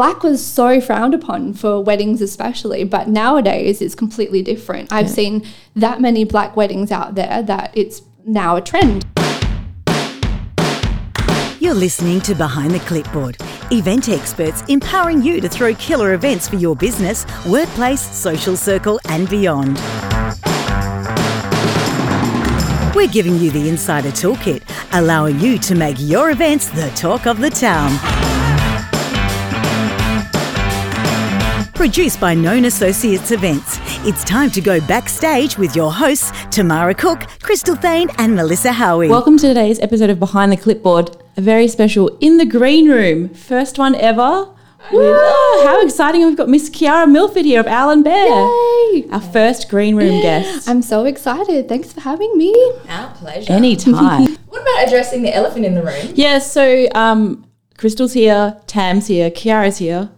black was so frowned upon for weddings, especially, but nowadays it's completely different. I've seen that many black weddings out there that it's now a trend. You're listening to Behind the Clipboard, event experts empowering you to throw killer events for your business, workplace, social circle, and beyond. We're giving you the insider toolkit, allowing you to make your events the talk of the town. Produced by Known Associates Events, it's time to go backstage with your hosts, Tamara Cook, Crystal Thane, and Melissa Howie. Welcome to today's episode of Behind the Clipboard, a very special in the green room, first one ever. With, oh, how exciting! We've got Miss Kiara Milford here of Owl and Bear, Yay! our first green room guest. I'm so excited. Thanks for having me. Our pleasure. Anytime. What about addressing the elephant in the room? yeah, so um, Crystal's here, Tam's here, Kiara's here.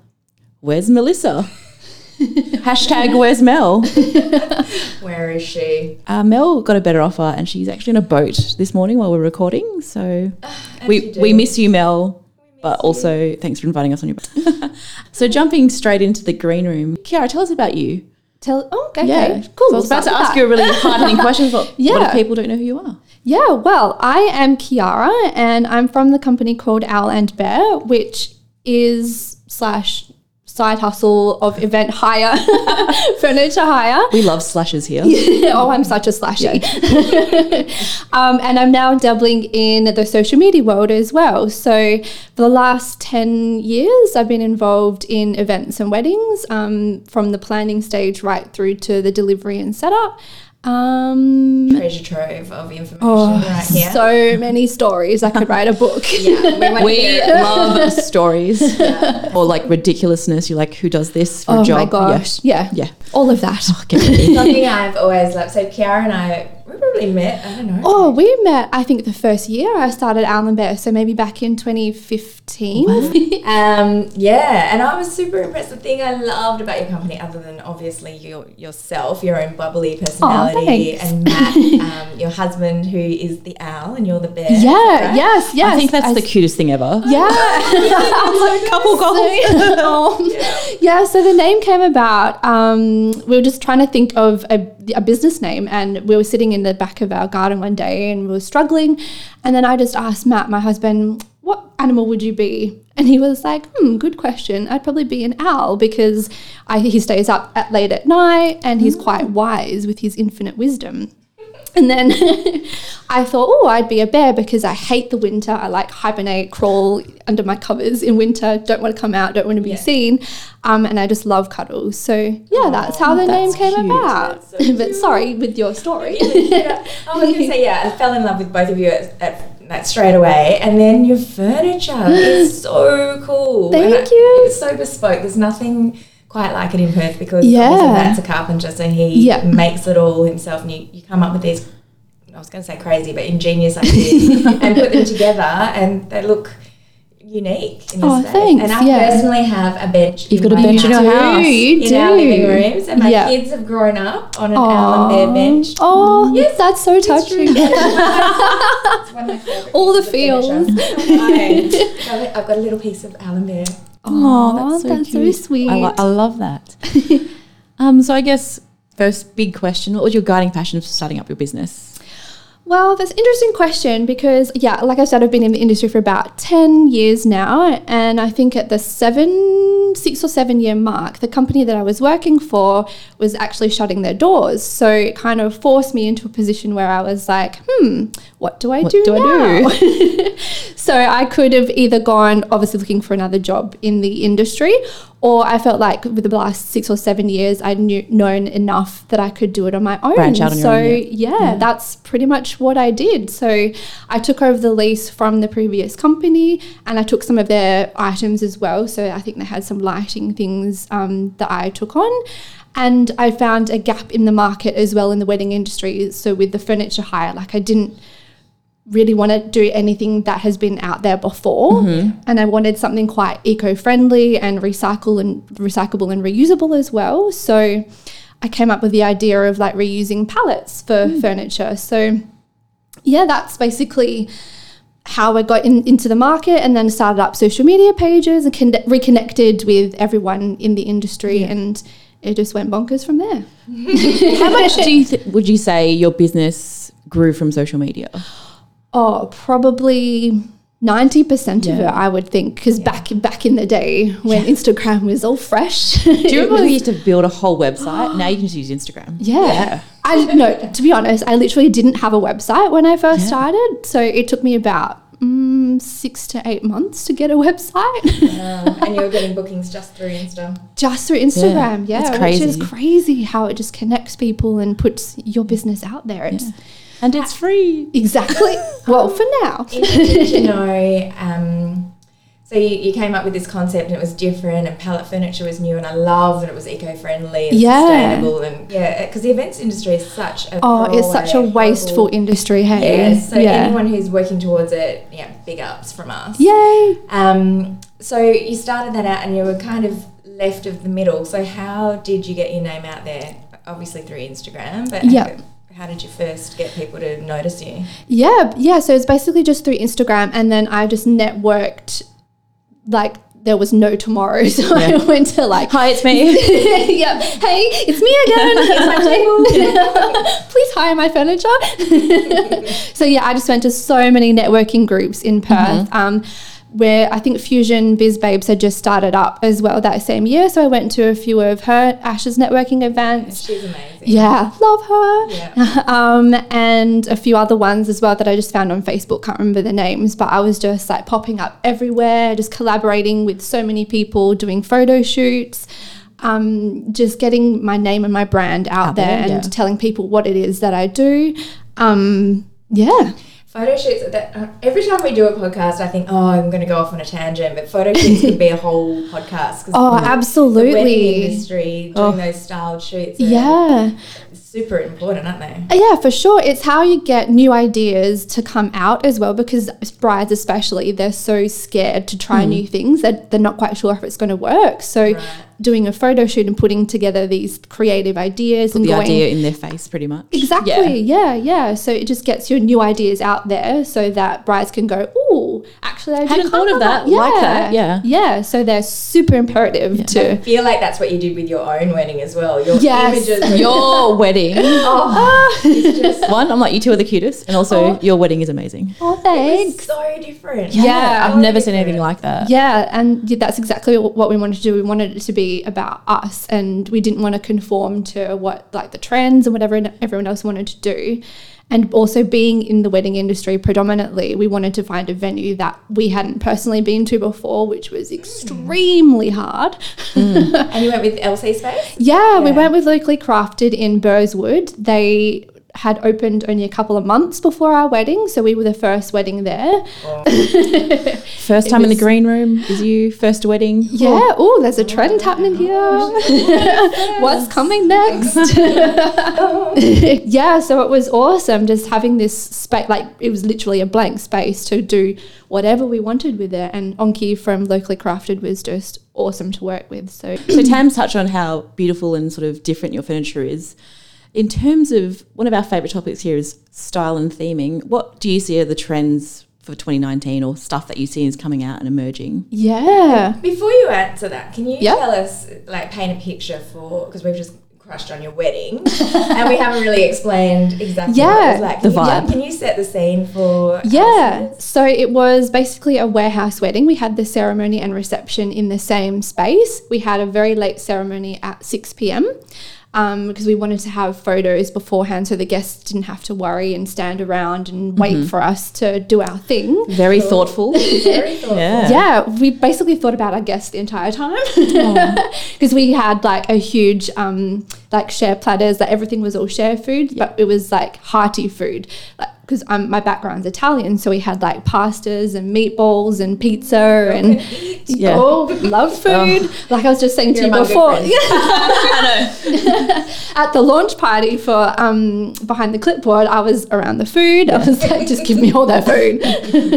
Where's Melissa? Hashtag Where's Mel? Where is she? Uh, Mel got a better offer, and she's actually on a boat this morning while we're recording. So we we miss you, Mel. But also, thanks for inviting us on your boat. so, jumping straight into the green room, Kiara, tell us about you. Tell. Oh, okay. Yeah, Cool. So I was about to ask that. you a really hardening question. But what Yeah. if people don't know who you are? Yeah, well, I am Kiara and I'm from the company called Owl and Bear, which is slash side hustle of event hire, furniture hire. We love slashes here. oh, I'm such a slashy. um, and I'm now dabbling in the social media world as well. So for the last 10 years, I've been involved in events and weddings um, from the planning stage right through to the delivery and setup. Um, Treasure trove of information Oh, right here. so many stories. I could write a book. yeah, we We to hear it. love stories or like ridiculousness. You're like, who does this for Oh a job? Oh my gosh. Yeah. Yeah. All of that. Get ready. Something I've always loved. So Kiara and I, we probably met. I don't know. Oh, we met, I think, the first year I started Owl and Bear. So maybe back in 2015. Um, yeah, and I was super impressed. The thing I loved about your company, other than obviously your yourself, your own bubbly personality, thanks. and Matt, um, your husband, who is the owl and you're the bear. yeah. right? Yes. Yes. I think that's I- the cutest thing ever. Yeah. Couple goals. Oh. yeah, so the name came about. Um, we were just trying to think of a, a business name, and we were sitting in the back of our garden one day and we were struggling. And then I just asked Matt, my husband, what animal would you be? And he was like, hmm, good question. I'd probably be an owl because I, he stays up at late at night and he's quite wise with his infinite wisdom. And then I thought, oh, I'd be a bear because I hate the winter. I like hibernate, crawl under my covers in winter, don't want to come out, don't want to be Yeah. seen. Um, and I just love cuddles. So, yeah, that's how the name came cute. about. So but sorry with your story. Yeah. I was gonna say yeah. I fell in love with both of you at, at, at straight away, and then your furniture is so cool. Thank And I- you. It's so bespoke. There's nothing quite like it in Perth because Yeah. Matt's a carpenter, so he Yeah. makes it all himself, and you, you come up with these. I was going to say crazy, but ingenious ideas, and put them together, and they look unique in this Oh, space. thanks, And I yeah. personally have a bench. You've in got a bench in your house. You in our living rooms, and my Yeah. kids have grown up on an owl and bear bench. Oh, yes, that's so touching. It's one of my All the feels. I've I've got a little piece of Owl and Bear. Oh, that's, so, cute. sweet. I, li- I love that. um, so I guess first big question: What was your guiding passion for starting up your business? Well, that's an interesting question because, yeah, like I said, I've been in the industry for about 10 years now. And I think at the seven, six or seven year mark, the company that I was working for was actually shutting their doors. So it kind of forced me into a position where I was like, hmm, what do I What do do I now? so I could have either gone, obviously, looking for another job in the industry, or I felt like with the last six or seven years, I'd knew, known enough that I could do it on my own. Branch out on your so own, yeah, that's pretty much what I did. So I took over the lease from the previous company, and I took some of their items as well. So I think they had some lighting things um, that I took on. And I found a gap in the market as well in the wedding industry. So with the furniture hire, like I didn't really want to do anything that has been out there before. Mm-hmm. And I wanted something quite eco-friendly and recycle and recyclable and reusable as well. So I came up with the idea of like reusing pallets for hmm. furniture. So yeah that's basically how I got in, into the market and then started up social media pages and con- reconnected with everyone in the industry and it just went bonkers from there. How much do you th- would you say your business grew from social media? Oh, probably. 90% of it, I would think, because back back in the day when Instagram was all fresh. Do you remember when we used to build a whole website? now you can just use Instagram. Yeah. I no, to be honest, I literally didn't have a website when I first started. So it took me about mm, six to eight months to get a website Um, and you were getting bookings just through Insta. just through Instagram. Yeah, that's which is crazy. crazy how it just connects people and puts your business out there. It's And it's free. exactly well for now. Interested to know. Um, so you, you came up with this concept and it was different, and pallet furniture was new, and I love that it was eco-friendly and Yeah. sustainable, and yeah, because the events industry is such a Oh, it's such a wasteful horrible- industry. Hey, Yeah. So anyone who's working towards it, yeah, big ups from us. Yay! Um, so you started that out and you were kind of left of the middle. So how did you get your name out there? Obviously through Instagram, but Yeah. How did you first get people to notice you? Yeah, yeah. So it's basically just through Instagram, and then I just networked like there was no tomorrow. So I went to like, Hi, it's me. yeah, hey, it's me again. Here's my table. Please hire my furniture. so yeah, I just went to so many networking groups in Perth. Um, where I think Fusion Biz Babes had just started up as well that same year. So I went to a few of her Ash's networking events. She's amazing. Yeah, love her. Yeah. um, and a few other ones as well that I just found on Facebook. Can't remember the names, but I was just like popping up everywhere, just collaborating with so many people, doing photo shoots. Um, just getting my name and my brand out, Out there, there, and yeah. telling people what it is that I do. Um, yeah. Photo shoots. That, uh, every time we do a podcast, I think, oh, I'm going to go off on a tangent, but photo shoots could be a whole podcast. 'cause Oh, the- The wedding industry, doing those styled shoots, Yeah. super important, aren't they? Yeah, for sure. It's how you get new ideas to come out as well because brides, especially, they're so scared to try new things that they're not quite sure if it's going to work. So, Right. Doing a photo shoot and putting together these creative ideas and the going. idea in their face, pretty much. Exactly. Yeah. yeah, yeah So it just gets your new ideas out there so that brides can go, oh, actually, I Hadn't didn't thought know of that. Like that, yeah. Yeah. So they're super imperative to. I feel like that's what you did with your own wedding as well. Your Yes. images. Your wedding. oh, ah. it's just One, I'm like, you two are the cutest. And also, Oh. your wedding is amazing. Oh, it's thanks. so different. Yeah. I've So never seen anything like that. Yeah, and that's exactly what we wanted to do. We wanted it to be about us, and we didn't want to conform to what like the trends and whatever everyone else wanted to do. And also being in the wedding industry predominantly, we wanted to find a venue that we hadn't personally been to before, which was mm. extremely hard. Mm. And you went with LC Space? Yeah, we went with Locally Crafted in Burswood. They had opened only a couple of months before our wedding, so we were the first wedding there. Oh. First time in the green room is you, first wedding. Yeah. Oh, there's a trend oh, happening here. Oh, What's coming next? yeah. So it was awesome just having this space. Like it was literally a blank space to do whatever we wanted with it. And Onki from Locally Crafted was just awesome to work with. So So Tam's touched on how beautiful and sort of different your furniture is. In terms of one of our favourite topics here is style and theming. What do you see are the trends for 2019 or stuff that you see is coming out and emerging? yeah. Before you answer that, can you Yeah. tell us, like, paint a picture for, because we've just crushed on your wedding and we haven't really explained exactly what it Yeah. was like. The Can you- vibe. Can you set the scene for Yeah, listeners? so it was basically a warehouse wedding. We had the ceremony and reception in the same space. We had a very late ceremony at 6 p.m. Um, because we wanted to have photos beforehand so the guests didn't have to worry and stand around and wait for us to do our thing. Very thoughtful. Very thoughtful. Yeah. Yeah, we basically thought about our guests the entire time because we had like a huge um, like share platters that everything was all share food, but it was like hearty food. Because um, my background's Italian, so we had like pastas and meatballs and pizza and Yeah. oh, love food. Like I was just saying to You're you among good before, at the launch party for um, behind the clipboard, I was around the food. I was like, just give me all that food.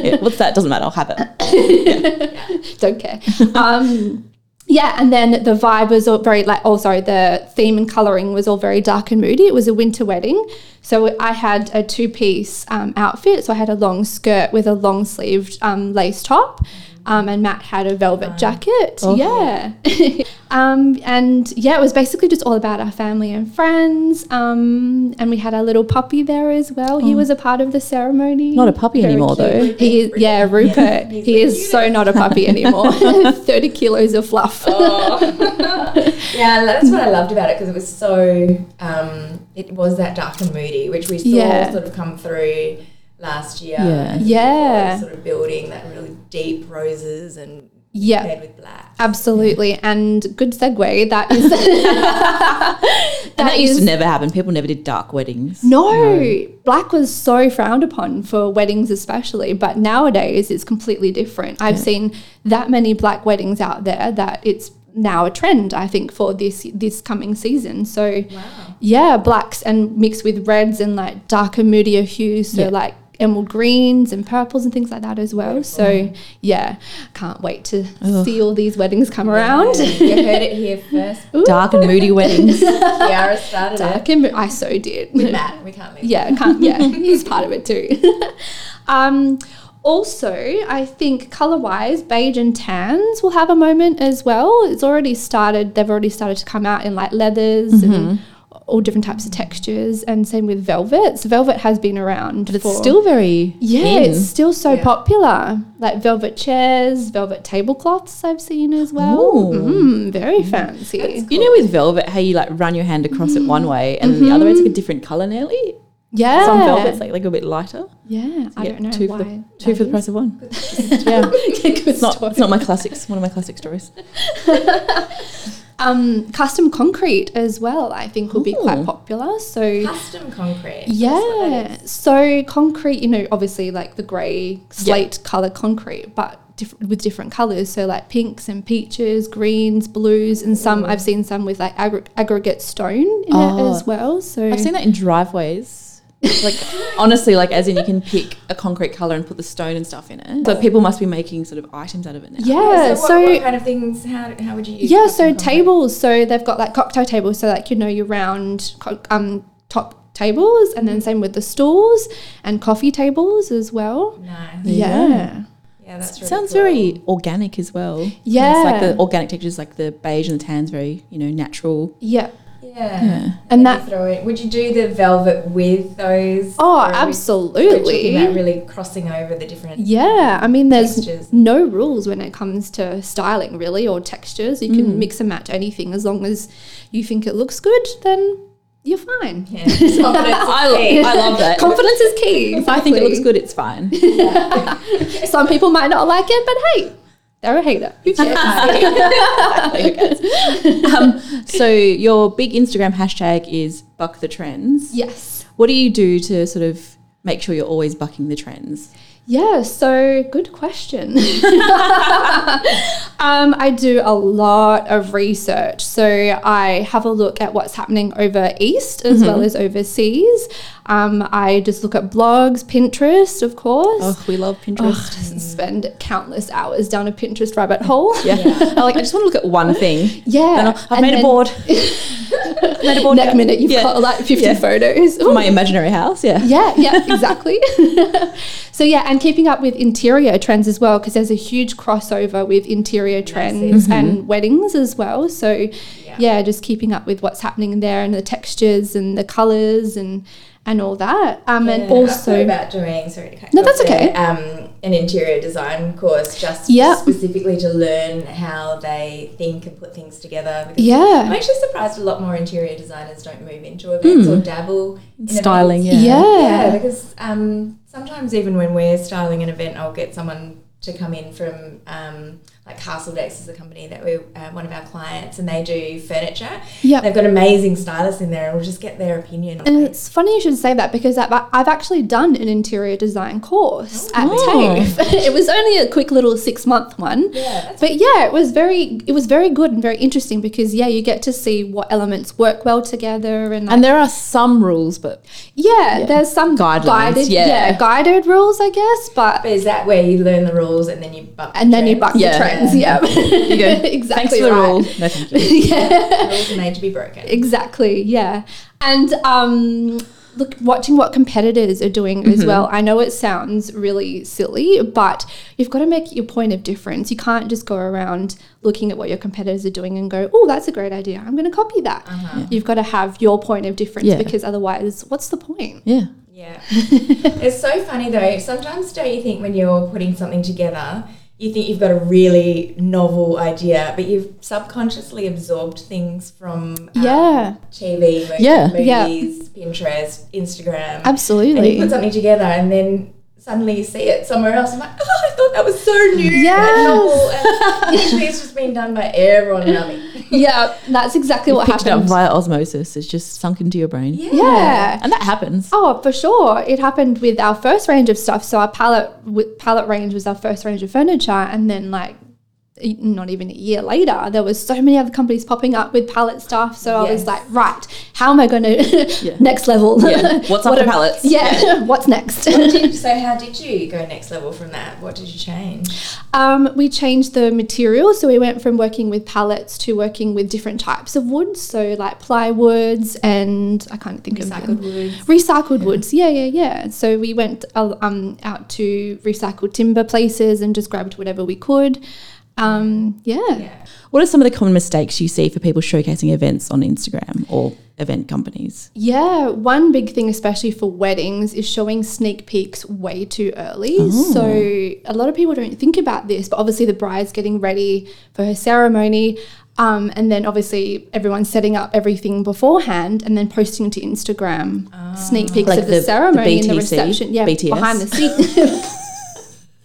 Yeah, What's that? Doesn't matter. I'll have it. don't care. Um, yeah, and then the vibe was all very like oh sorry, the theme and coloring was all very dark and moody. It was a winter wedding, so I had a two piece um, outfit. So I had a long skirt with a long sleeved um, lace top. Um, and Matt had a velvet jacket. Yeah. um, and yeah, it was basically just all about our family and friends. Um, and we had our little puppy there as well. He was a part of the ceremony. Not a puppy Very anymore, though. cute. He is, yeah, Rupert. He's he the is so not a puppy anymore. 30 kilos of fluff. Yeah, that's what I loved about it because it was so. Um, it was that dark and moody, which we saw Yeah. sort of come through last year. Yeah. Yeah. Sort of building that really deep roses and Yeah. with black. Absolutely, and good segue. That is And that used is- to never happen. People never did dark weddings. no, black was so frowned upon for weddings, especially. But nowadays, it's completely different. I've seen that many black weddings out there that it's now a trend. I think for this this coming season. So, yeah, blacks and mixed with reds and like darker, moodier hues. So Yeah. like emerald greens and purples and things like that as well. So yeah, can't wait to see all these weddings come around. you heard it here first. Dark and moody weddings. Kiara started it Dark and mo- I so did. with Matt. We can't leave. yeah, can't, yeah, he's part of it too. um, also, I think color wise, beige and tans will have a moment as well. It's already started, they've already started to come out in like leathers Mm-hmm. and all different types of textures, and same with velvets. Velvet has been around, But it's still very yeah, in. it's still so Yeah. popular. Like velvet chairs, velvet tablecloths, I've seen as well. Ooh. Mm, very mm-hmm. fancy. You know, with velvet, how you like run your hand across it one mm-hmm. way and the other way it's like a different color nearly. Yeah, Some velvet's like, like a bit lighter. yeah. I don't know two why. for the, two for the price of one. yeah, Good it's not, it's not my classics. One of my classic stories. Um, custom concrete as well, I think will be quite popular. So Custom concrete. That's what that yeah, so concrete, you know, obviously like the grey slate color concrete, but diff- with different colors. So like pinks and peaches, greens, blues, and some I've seen some with like aggr- aggregate stone in Oh. it as well. So I've seen that in driveways. Like honestly, like as in you can pick a concrete color and put the stone and stuff in it. So people must be making sort of items out of it now. yeah, So, what, so what kind of things? How, how would you use? Yeah, so concrete? tables. So they've got like cocktail tables. So like you know your round um top tables, and then same with the stools and coffee tables as well. Nice. Yeah, Yeah, that's really Sounds cool. very organic as well. Yeah. It's like the organic textures, like the beige and the tan's very, you know, natural. yeah, Yeah. Yeah. and that. throw in. Would you do the velvet with those? Oh, Or are we- we're talking absolutely. about really crossing over the different. Yeah, I mean, there's Textures. no rules when it comes to styling, really, or textures. You can mm. mix and match anything as long as you think it looks good. Then you're fine. Yeah. Confidence is I, key. I love that. Confidence is key. If I think it looks good, it's fine. Some people might not like it, but hey, they're a hater. Who cares? um, so your big Instagram hashtag is buck the trends. yes. What do you do to sort of make sure you're always bucking the trends? Yeah, so good question. um, I do a lot of research. So I have a look at what's happening over east as well as overseas. Um, I just look at blogs, Pinterest, of course. Oh, we love Pinterest. Spend countless hours down a Pinterest rabbit hole. Yeah. I like. I just want to look at one thing. Yeah, I've and made a then board. made a board. Next minute, you've Yeah. got like 50 Yeah. photos. For my imaginary house. Yeah. Yeah, yeah, exactly. so yeah, and keeping up with interior trends as well, because there's a huge crossover with interior trends and weddings as well. So yeah. just keeping up with what's happening there and the textures and the colours and and all that. Um, Yeah, and also about doing. Sorry to cut No, you off that's okay. there, Um, an interior design course, just Yep. specifically to learn how they think and put things together. because Yeah. I'm actually surprised a lot more interior designers don't move into events or dabble in Styling, events. yeah. Yeah. Yeah, because um, sometimes even when we're styling an event, I'll get someone to come in from um, like Castle Decks is a company that we uh, one of our clients, and they do furniture. Yeah, they've got amazing stylists in there, and we'll just get their opinion. And it. it's funny you should say that because I've, I've actually done an interior design course at Oh. TAFE. it was only a quick little six month one. Yeah, But yeah, it was very it was very good and very interesting because yeah, you get to see what elements work well together and, like, And there are some rules, but yeah, there's some Guidelines, guided yeah. guided rules I guess, but But is that where you learn the rules and then you buck and then you trends? buck Yeah. the trends. Friends. Yeah, You go. exactly Thanks for the rule. No, thank you. yeah. Rules are made to be broken. Exactly, yeah. And um, look, watching what competitors are doing as well. I know it sounds really silly, but you've got to make your point of difference. You can't just go around looking at what your competitors are doing and go, oh, that's a great idea. I'm going to copy that. You've got to have your point of difference Yeah. because otherwise, what's the point? Yeah. Yeah. it's so funny though. Sometimes don't you think when you're putting something together, you think you've got a really novel idea, but you've subconsciously absorbed things from um, Yeah. TV, mo- Yeah. Yeah. Pinterest, Instagram. Absolutely, and you put something together and then suddenly you see it somewhere else. I'm like, oh, I thought that was so new Yes. and novel. And usually it's just been done by everyone around me. yeah, that's exactly what Picked it up via osmosis. It's just sunk into your brain. yeah. And that happens. Oh, for sure. It happened with our first range of stuff. So our pallet with pallet range was our first range of furniture, and then like not even a year later, there was so many other companies popping up with pallet stuff. So I was like, right, how am I going to next level? Yeah. What's What after am- pallets? Yeah, what's next? Did- so how did you go next level from that? What did you change? Um, we changed the material, so we went from working with pallets to working with different types of woods, so like plywoods and I can't think of Recycled woods. Recycled woods, yeah, yeah, yeah. So we went uh, um, out to recycled timber places and just grabbed whatever we could. Um, yeah. Yeah. What are some of the common mistakes you see for people showcasing events on Instagram or event companies? Yeah, one big thing, especially for weddings, is showing sneak peeks way too early. So a lot of people don't think about this, but obviously the bride's getting ready for her ceremony. Um, and then obviously everyone's setting up everything beforehand and then posting to Instagram sneak peeks Like of the, the- the ceremony and the reception. Yeah, BTS. behind the scenes.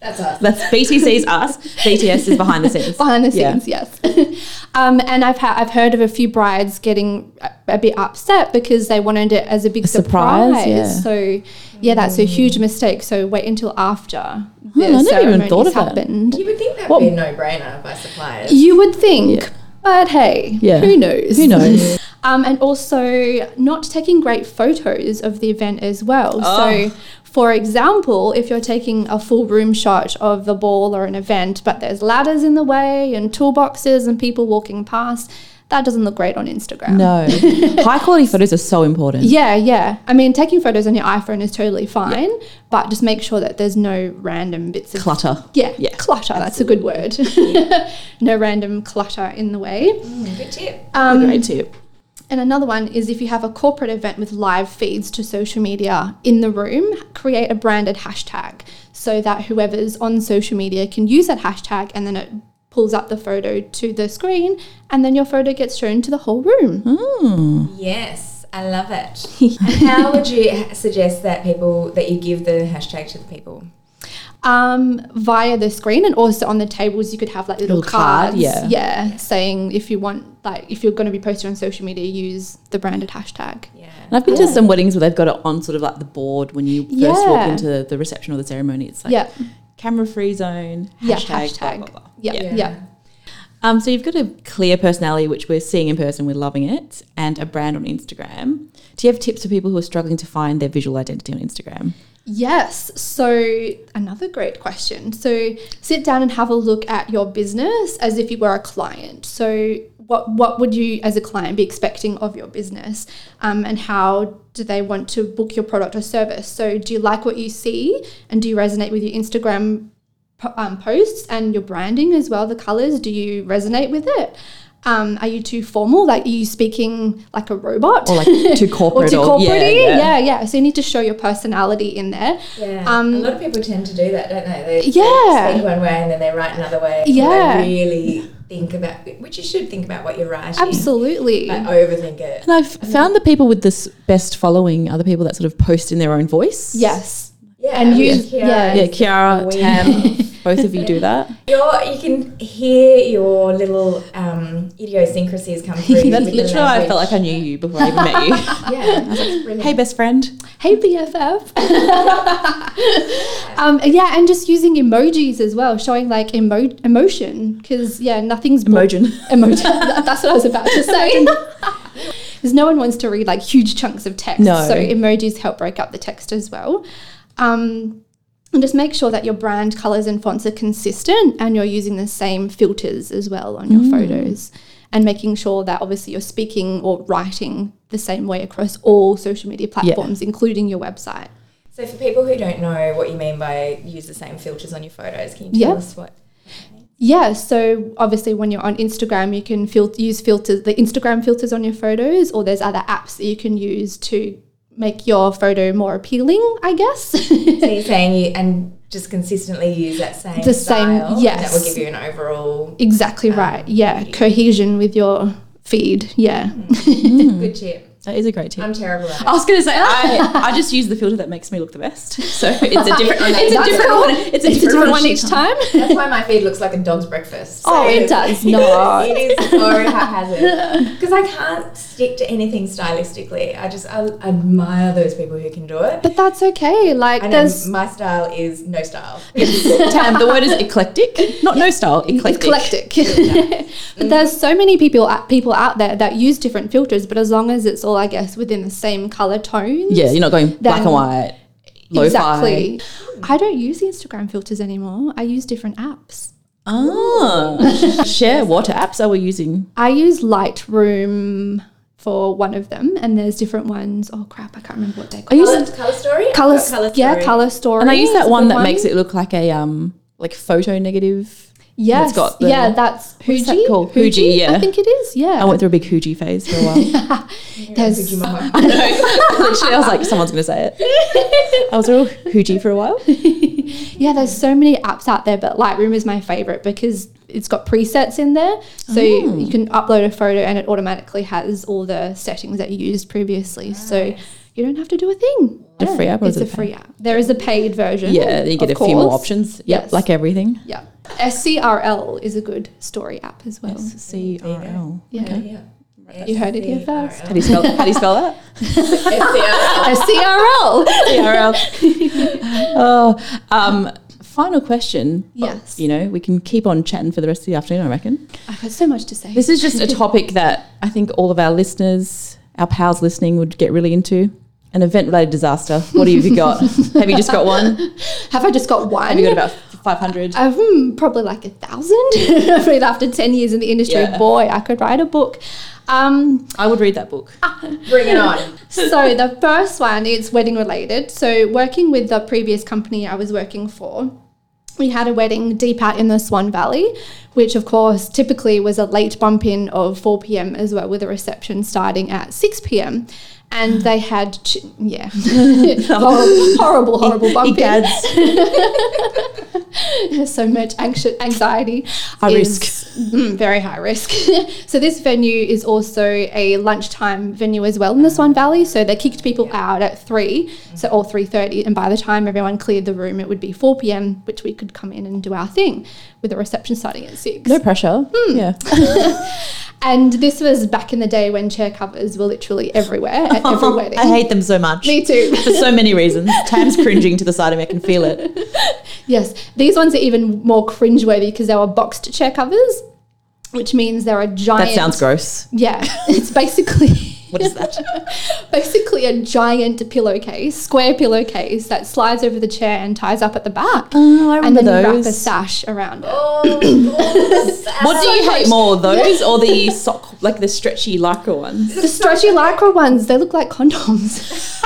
That's us. That's BTC's us. BTS is behind the scenes. behind the Yeah. scenes, yes. um, and I've ha- I've heard of a few brides getting a, a bit upset because they wanted it as a big surprise, surprise. yeah. So yeah, that's a huge mistake. So wait until after the I never even thought of that. happened. You would think that'd What- be a no-brainer by suppliers. You would think, but hey, Yeah. who knows? Who knows? Um, and also not taking great photos of the event as well. Oh. So, for example, if you're taking a full room shot of the ball or an event, but there's ladders in the way and toolboxes and people walking past, that doesn't look great on Instagram. No. High quality photos are so important. Yeah, yeah. I mean, taking photos on your iPhone is totally fine, but just make sure that there's no random bits of Clutter. Yeah, Yeah, clutter. That's a good word. no random clutter in the way. Mm, good tip. Um, Great tip. And another one is if you have a corporate event with live feeds to social media in the room, create a branded hashtag so that whoever's on social media can use that hashtag and then it pulls up the photo to the screen and then your photo gets shown to the whole room. Yes, I love it. and how would you suggest that people that you give the hashtag to the people? Um, via the screen and also on the tables you could have like little, Little card, cards. yeah. yeah. Saying if you want like if you're gonna be posted on social media, use the branded hashtag. Yeah. And I've been to some weddings where they've got it on sort of like the board when you first walk into the reception or the ceremony. It's like Yeah. Camera free zone, hashtag, Yeah, blah, blah, blah. Yeah, Yeah. yeah. Um, so you've got a clear personality, which we're seeing in person, we're loving it, and a brand on Instagram. Do you have tips for people who are struggling to find their visual identity on Instagram? Yes. So, another great question. So, sit down and have a look at your business as if you were a client. So, what, what would you, as a client, be expecting of your business? Um, and how do they want to book your product or service? So, do you like what you see? And do you resonate with your Instagram um, posts and your branding as well? The colors, do you resonate with it? Um, are you too formal? Like, are you speaking like a robot? Or like too or corporate? too corporate yeah, yeah, yeah, So you need to show your personality in there. Yeah. Um, a lot of people tend to do that, don't they? They, Yeah. they speak one way and then they write another way. Yeah. They really think about, which you should think about what you're writing. Absolutely. Like overthink it. And I've found the people with this best following are the people that sort of post in their own voice. yes. Yeah. And you- with Kiara, yeah. Yeah, Kiara, Tam, both of you do that. Your, you can hear your little um, idiosyncracies come through. That's literally how I felt like I knew you before I even met you. Yeah, like, hey, best friend. Hey BFF. um, yeah, and just using emojis as well, showing like emo- emotion because yeah, nothing's bo- Emojin. Emoji. That's what I was about to say. Because no one wants to read like huge chunks of text. No. So emojis help break up the text as well. Um, And just make sure that your brand colors and fonts are consistent and you're using the same filters as well on your mm. photos. And making sure that obviously you're speaking or writing the same way across all social media platforms, including your website. So for people who don't know what you mean by use the same filters on your photos, can you tell Yeah. us what? Yeah, so obviously when you're on Instagram, you can fil- use filters, the Instagram filters on your photos, or there's other apps that you can use to make your photo more appealing, I guess. So you're saying you and just consistently use that same The same- style, and that yes. will give you an overall exactly um, right. Yeah, cohesion with your feed. Yeah. Mm. good tip. That is a great tip. I'm terrible at it. I was going to say I, I just use the filter that makes me look the best. So it's a different it's a different cool. one. It's a It's a different, different one each time. That's why my feed looks like a dog's breakfast. Oh, it does not. it is so haphazard because I can't stick to anything stylistically. I just I admire those people who can do it. But that's okay. Like And there's then my style is no style. Tam, the word is eclectic, not no style, eclectic. eclectic. but there's so many people people out there that use different filters, but as long as it's all, I guess, within the same color tones. Yeah, you're not going black and white, lo-fi. Exactly. I don't use the Instagram filters anymore. I use different apps. Ah, share what apps are we using? I use Lightroom for one of them, and there's different ones. Oh crap, I can't remember what they're I use Color, color story. I've Color, got color yeah, color story. and I use that one good that makes it look like a um like photo negative. Yes, got the- yeah, that's What's that Huji. called? Huji, yeah. I think it is. Yeah, I went through a big Huji phase for a while. there's Fujimama. I know. Literally, I was like, someone's going to say it. I was real Huji for a while. Yeah, there's so many apps out there, but Lightroom is my favorite because it's got presets in there. So Oh. you can upload a photo and it automatically has all the settings that you used previously. So you don't have to do a thing. A free app or It's a it a free app. There is a paid version. Yeah, you get a of few more options. Yep, Yes. like everything. Yeah. SCRL is a good story app as well. C R L. Yeah. Yeah. You heard it here first. How do you spell? How do you spell that? SCRL. CRL. oh, um, final question. Yes. You know, we can keep on chatting for the rest of the afternoon. I reckon. I've got so much to say. This is just a topic that I think all of our listeners, our pals listening, would get really into. An event-related disaster. What have you got? have you just got one? Have I just got one? Have you got about five hundred? Uh, hmm, probably like a thousand. After 10 years in the industry, Yeah. boy, I could write a book. Um, I would read that book. Bring it on. so the first one is wedding related. So working with the previous company I was working for, we had a wedding deep out in the Swan Valley, which of course typically was a late bump in of 4 p.m. as well, with a reception starting at 6 p.m. And they had, ch- yeah, horrible, horrible, horrible in. So much anxious anxiety. High risk. Mm, very high risk. so this venue is also a lunchtime venue as well in the Swan Valley. So they kicked people out at three, so all three thirty, and by the time everyone cleared the room, it would be four p.m., which we could come in and do our thing, with the reception starting at six. No pressure. Hmm. Yeah. And this was back in the day when chair covers were literally everywhere at every wedding. I hate them so much. Me too. For so many reasons. Tam's cringing to the side of me. I can feel it. Yes, these ones are even more cringeworthy because they were boxed chair covers, which means they're a giant. That sounds gross. Yeah, it's basically What is that? basically a giant pillowcase, square pillowcase that slides over the chair and ties up at the back. Oh, I and then you wrap a sash around it. Oh, oh, What do you hate more, those or the sock, like the stretchy lycra ones? The stretchy lycra ones, they look like condoms.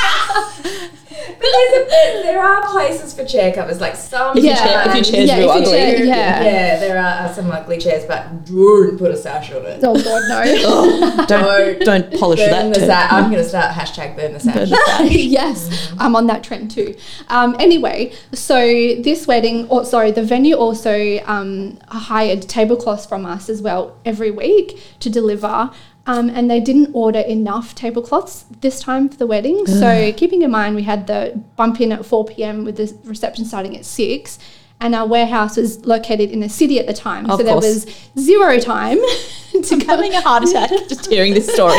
But there's a, there are places for chair covers, like some. If Yeah. chair, if your chair's Yeah, real if ugly. chair- yeah. yeah, there are some ugly chairs, but don't put a sash on it. oh god, no. Don't don't polish burn that. the too. sash. I'm gonna start hashtag burn the sash. Burn the sash. yes, I'm on that trend too. Um, anyway, so this wedding, or sorry, the venue also um, hired tablecloths from us as well every week to deliver. Um, and they didn't order enough tablecloths this time for the wedding. So, keeping in mind, we had the bump in at 4 p.m. with the reception starting at 6, and our warehouse was located in the city at the time. Of so, there was zero time to go. Having a heart attack just hearing this story.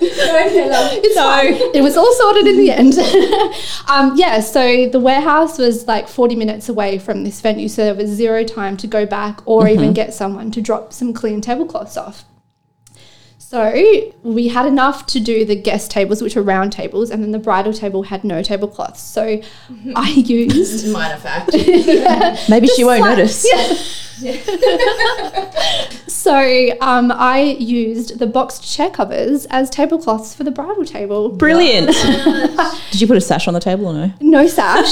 It's No. fine. It was all sorted in the end. um, yeah, so the warehouse was like 40 minutes away from this venue, so there was zero time to go back or even get someone to drop some clean tablecloths off. So we had enough to do the guest tables, which were round tables, and then the bridal table had no tablecloths. So I used. Minor fact. Maybe she won't slight- notice. So um, I used the boxed chair covers as tablecloths for the bridal table. Brilliant. Did you put a sash on the table or no? No sash.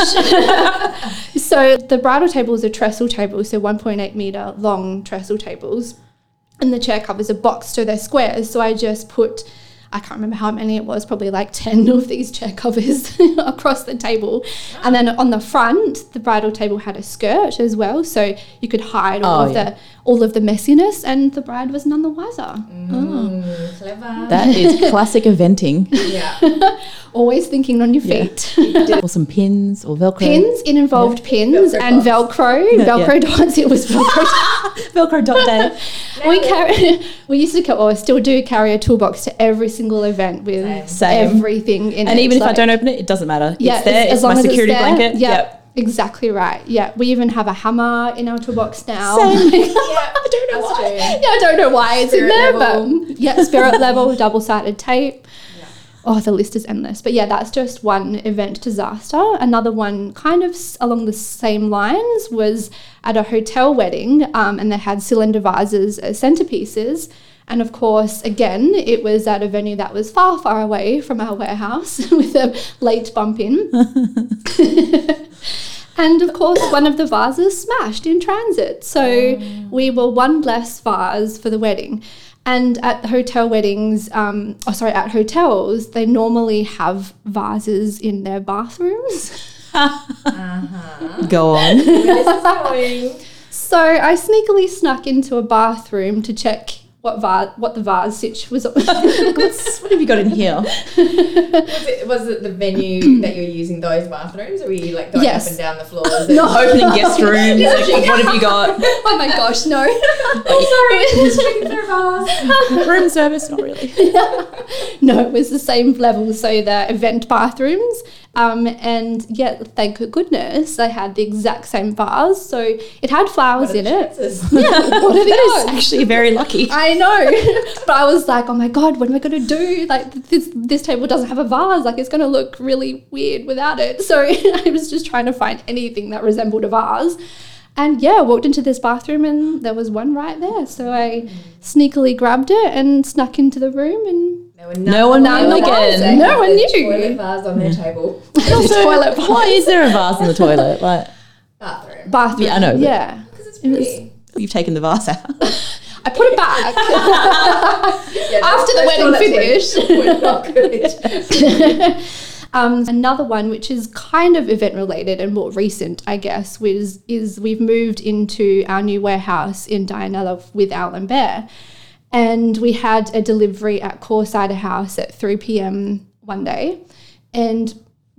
so the bridal tables are trestle tables, so 1.8 meter long trestle tables, and the chair covers are boxed, so they're squares. So I just put. I can't remember how many it was, probably like 10 of these chair covers across the table. And then on the front, the bridal table had a skirt as well, so you could hide all Oh, of yeah. the all of the messiness and the bride was none the wiser. Mm, clever. That is classic eventing. yeah. Always thinking on your feet. or some pins or Velcro. Pins, it involved pins Velcro and dots. Velcro. Velcro dots, it was Velcro Velcro dot day. we carry, we used to, ca- or still do carry a toolbox to every single event with Same. everything in it. And even if I don't open it, it doesn't matter. yeah, it's there. as It's long my as security there, blanket. Yeah, Yep. Exactly right. Yeah, we even have a hammer in our toolbox now. Same. Yeah. I don't know why. yeah, I don't know why it's in there, level. but yeah, spirit level, double sided tape. Oh, the list is endless. But yeah, that's just one event disaster. Another one, kind of along the same lines, was at a hotel wedding, um, and they had cylinder vases as centerpieces. And of course, again, it was at a venue that was far, far away from our warehouse with a late bump in. And of course, one of the vases smashed in transit. So we were one less vase for the wedding. And at the hotel weddings, um, oh, sorry, at hotels, they normally have vases in their bathrooms. Go on. This going. So I sneakily snuck into a bathroom to check what va- what the vase sitch was. What's, what have you got in here? Was it, was it the venue that you're using those bathrooms, or were you like going Yes. up and down the floors? No. Opening guest rooms. like, what have you got? oh my gosh, no! Oh sorry. Room service? Not really. no, it was the same level. So the event bathrooms. Um, and yeah, thank goodness they had the exact same vase. So it had flowers in it. Yeah, what That is actually very lucky. I know, but I was like, oh my god, what am I going to do? Like this, this table doesn't have a vase. Like it's going to look really weird without it. So I was just trying to find anything that resembled a vase. And yeah, I walked into this bathroom and there was one right there. So I sneakily grabbed it and snuck into the room and No one, No one knew again. No one the knew. Toilet vase on their table. Also, toilet why is there a vase in the toilet? Like Bathroom. bathroom. Yeah, I know, Yeah. Because it's It was- pretty. you've taken the vase out. I put it back. Yeah, After the those wedding toilets finished. Um, another one, which is kind of event related and more recent, I guess, was is we've moved into our new warehouse in Dianella with Owl and Bear, and we had a delivery at Corsider House at three pm one day, and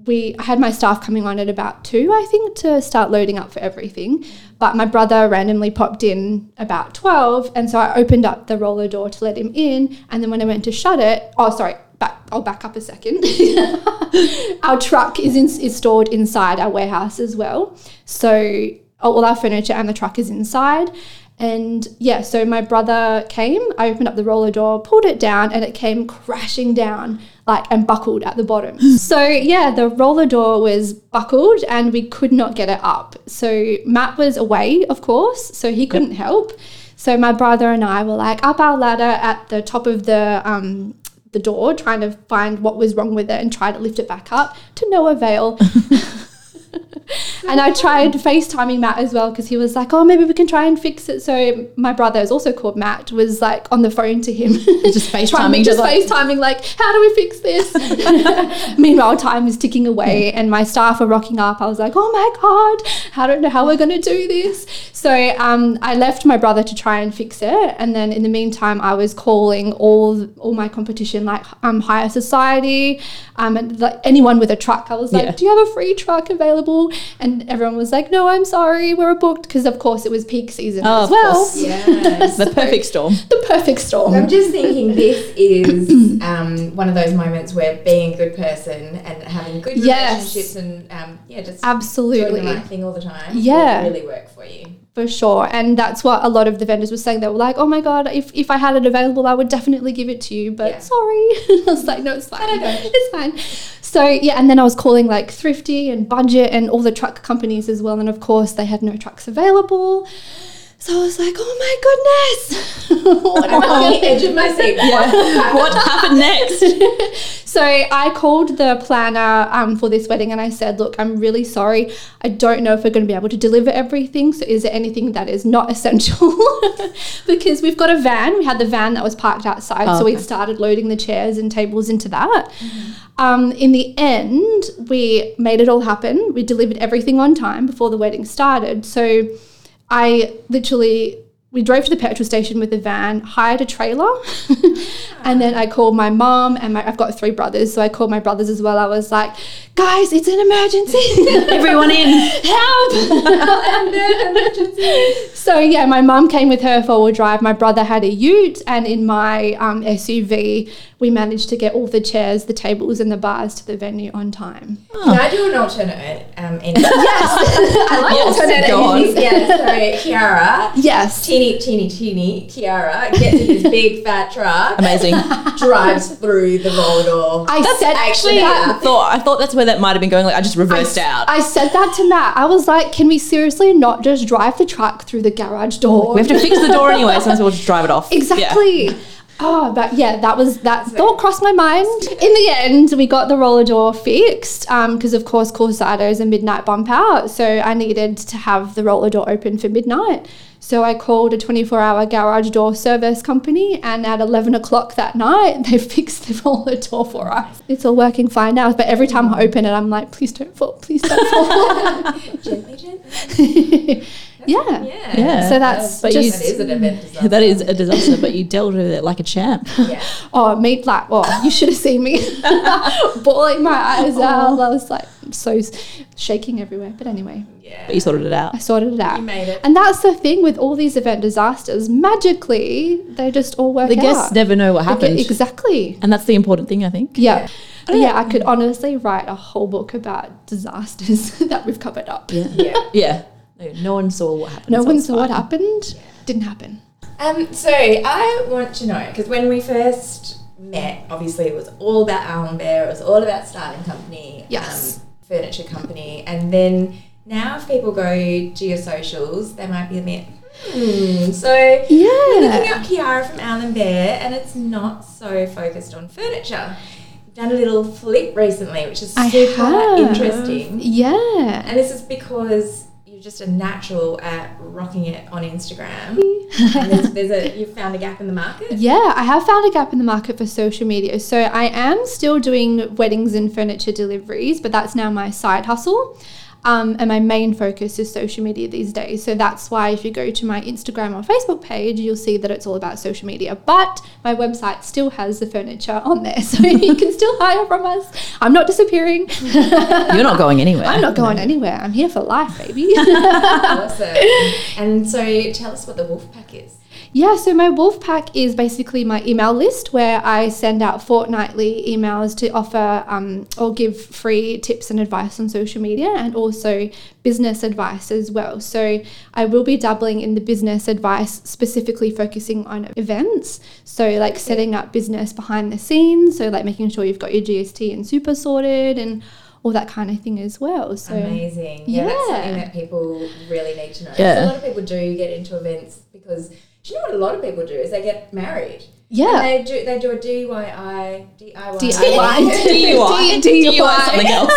we I had my staff coming on at about two, I think, to start loading up for everything. But my brother randomly popped in about twelve, and so I opened up the roller door to let him in. And then when I went to shut it, oh sorry, back I'll back up a second. our truck is in, is stored inside our warehouse as well, so all our furniture and the truck is inside. And yeah, so my brother came, I opened up the roller door, pulled it down, and it came crashing down, like, and buckled at the bottom. so yeah, the roller door was buckled and we could not get it up. So Matt was away, of course, so he couldn't help. So my brother and I were like up our ladder at the top of the um, the door, trying to find what was wrong with it and try to lift it back up to no avail. and I tried FaceTiming Matt as well because he was like, "Oh, maybe we can try and fix it." So my brother is also called Matt was like on the phone to him, Just FaceTiming, just just like- FaceTiming, like, "How do we fix this?" Meanwhile, time is ticking away, and my staff are rocking up. I was like, "Oh my god, I don't know how we're going to do this." So um, I left my brother to try and fix it, and then in the meantime, I was calling all all my competition, like um, Higher Society, um, and like anyone with a truck. I was like, Yeah. "Do you have a free truck available?" And everyone was like, "No, I'm sorry, we're booked," because of course it was peak season Oh, as of well. course. Yes. The perfect storm. The perfect storm. I'm just thinking this is um, one of those moments where being a good person and having good Yes. relationships and um, yeah, just doing Absolutely. the right thing all the time Yeah. will really work for you. For sure. And that's what a lot of the vendors were saying. They were like, oh my God, if, if I had it available, I would definitely give it to you. But Yeah. sorry. I was like, no, it's fine. It's fine. So, yeah. And then I was calling like Thrifty and Budget and all the truck companies as well. And of course, they had no trucks available. So I was like, oh my goodness. What am I I'm on the edge of my seat. what happened next? So I called the planner um, for this wedding and I said, look, I'm really sorry. I don't know if we're going to be able to deliver everything. So is there anything that is not essential? because we've got a van. We had the van that was parked outside. Oh, so we started loading the chairs and tables into that. Um, in the end, we made it all happen. We delivered everything on time before the wedding started. So I literally we drove to the petrol station with the van, hired a trailer, and then I called my mom and my I've got three brothers, so I called my brothers as well. I was like, guys, it's an emergency. Everyone in. Help! so yeah, my mum came with her four wheel drive. My brother had a Ute, and in my um, SUV, we managed to get all the chairs, the tables, and the bars to the venue on time. Can I do an alternate um, ending? Yes, I like Yes, alternate endings. yeah, so Kiara, Yes. Teeny, teeny, teeny Kiara gets in this big fat truck, Amazing. drives through the roller door. I said actually that. I thought I thought that's where that might have been going. Like I just reversed out. I said that to Matt. I was like, can we seriously not just drive the truck through the garage door? we have to fix the door anyway, so well just drive it off. Yeah. Exactly. Oh, but yeah, that was that thought crossed my mind. In the end, we got the roller door fixed um, because, of course, Corsado is a midnight bump out, so I needed to have the roller door open for midnight. So I called a 24-hour garage door service company, and at 11 o'clock that night, they fixed the roller door for us. It's all working fine now, but every time I open it, I'm like, please don't fall, please don't fall. Gently, gently. yeah. Yeah. Yeah. So that's But That you- just is an event disaster. That is a disaster, but you dealt with it like a champ. Yeah. Oh, me like, oh, you should have seen me bawling my eyes out. I was like so shaking everywhere. But anyway, Yeah. But you sorted it out. I sorted it out. You made it. And that's the thing with all these event disasters. Magically, they just all work The out. guests never know what They get- happened. Exactly. And that's the important thing, I think. Yeah. Yeah, I could honestly write a whole book about disasters that we've covered up. Yeah. Yeah. Yeah. No, no one saw what happened. No so one it's saw what fine. happened. Didn't happen. Um, so I want to know because when we first met, obviously it was all about Owl and Bear. It was all about starting company, Yes. um, furniture company, and then now if people go to your socials, they might be a bit. Hmm. So we're looking Yeah. up Kiara from Owl and Bear, and it's not so focused on furniture. You've done a little flip recently, which is I super have. interesting. Yeah. And this is because you're just a natural at rocking it on Instagram. and there's, there's a you've found a gap in the market. Yeah, I have found a gap in the market for social media. So I am still doing weddings and furniture deliveries, but that's now my side hustle. Um, and my main focus is social media these days. So that's why if you go to my Instagram or Facebook page, you'll see that it's all about social media. But my website still has the furniture on there. So you can still hire from us. I'm not disappearing. You're not going anywhere. I'm not going anywhere. I'm here for life, baby. Awesome. And so tell us what the wolf pack is. Yeah, so my wolf pack is basically my email list where I send out fortnightly emails to offer um, or give free tips and advice on social media and also business advice as well. So I will be dabbling in the business advice, specifically focusing on events. So, like setting up business behind the scenes, so like making sure you've got your GST and super sorted and all that kind of thing as well. So, Amazing. Yeah, that's something that people really need to know. Yeah. A lot of people do get into events because do you know what a lot of people do is they get married. Yeah. And they do they do a DIY DIY DIY. DUI. DUI something else.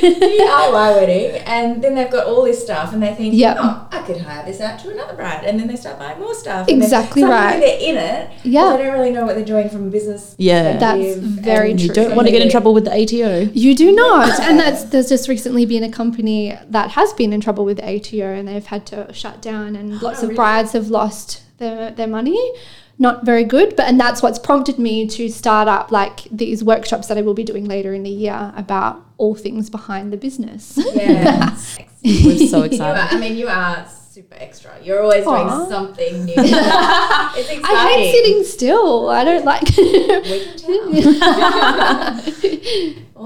DIY wedding, and then they've got all this stuff, and they think, Yep. oh, I could hire this out to another bride, and then they start buying more stuff. and then Exactly suddenly right. They're in it. Yeah. They don't really know what they're doing from a business. Yeah. That's very and You don't want to get in trouble with the ATO. You do not. And that's there's just recently been a company that has been in trouble with the ATO and they've had to shut down and oh, lots of really? brides have lost their, their money. Not very good, but and that's what's prompted me to start up like these workshops that I will be doing later in the year about all things behind the business. Yeah. We're so You are, excited. I mean, you are super extra. You're always doing something new. it's exciting. I hate sitting still. I don't like. We can tell.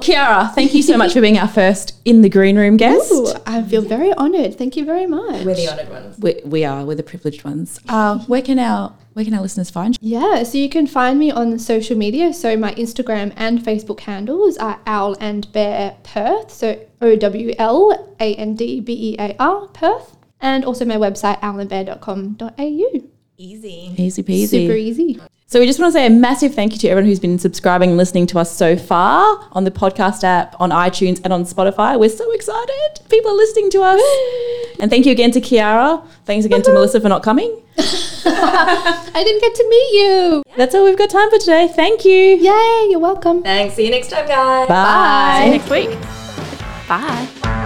Kiara, thank you so much for being our first in the green room guest. Ooh, I feel very honoured. Thank you very much. We're the honoured ones. We, we are, we're the privileged ones. Uh, where can our where can our listeners find you? Yeah, so you can find me on social media. So my Instagram and Facebook handles are Owl and Bear Perth. So O W L A N D B E A R Perth. And also my website owlandbear.com.au. Easy. Easy peasy. Super easy. So we just want to say a massive thank you to everyone who's been subscribing and listening to us so far on the podcast app, on iTunes, and on Spotify. We're so excited. People are listening to us. and thank you again to Kiara. Thanks again to Melissa for not coming. I didn't get to meet you. That's all we've got time for today. Thank you. Yay, you're welcome. Thanks. See you next time, guys. Bye. See you next week. Bye.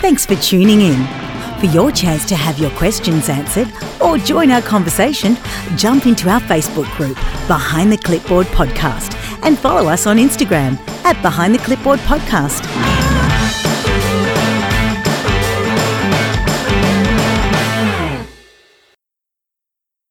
Thanks for tuning in. For your chance to have your questions answered or join our conversation, jump into our Facebook group, Behind the Clipboard Podcast, and follow us on Instagram at Behind the Clipboard Podcast.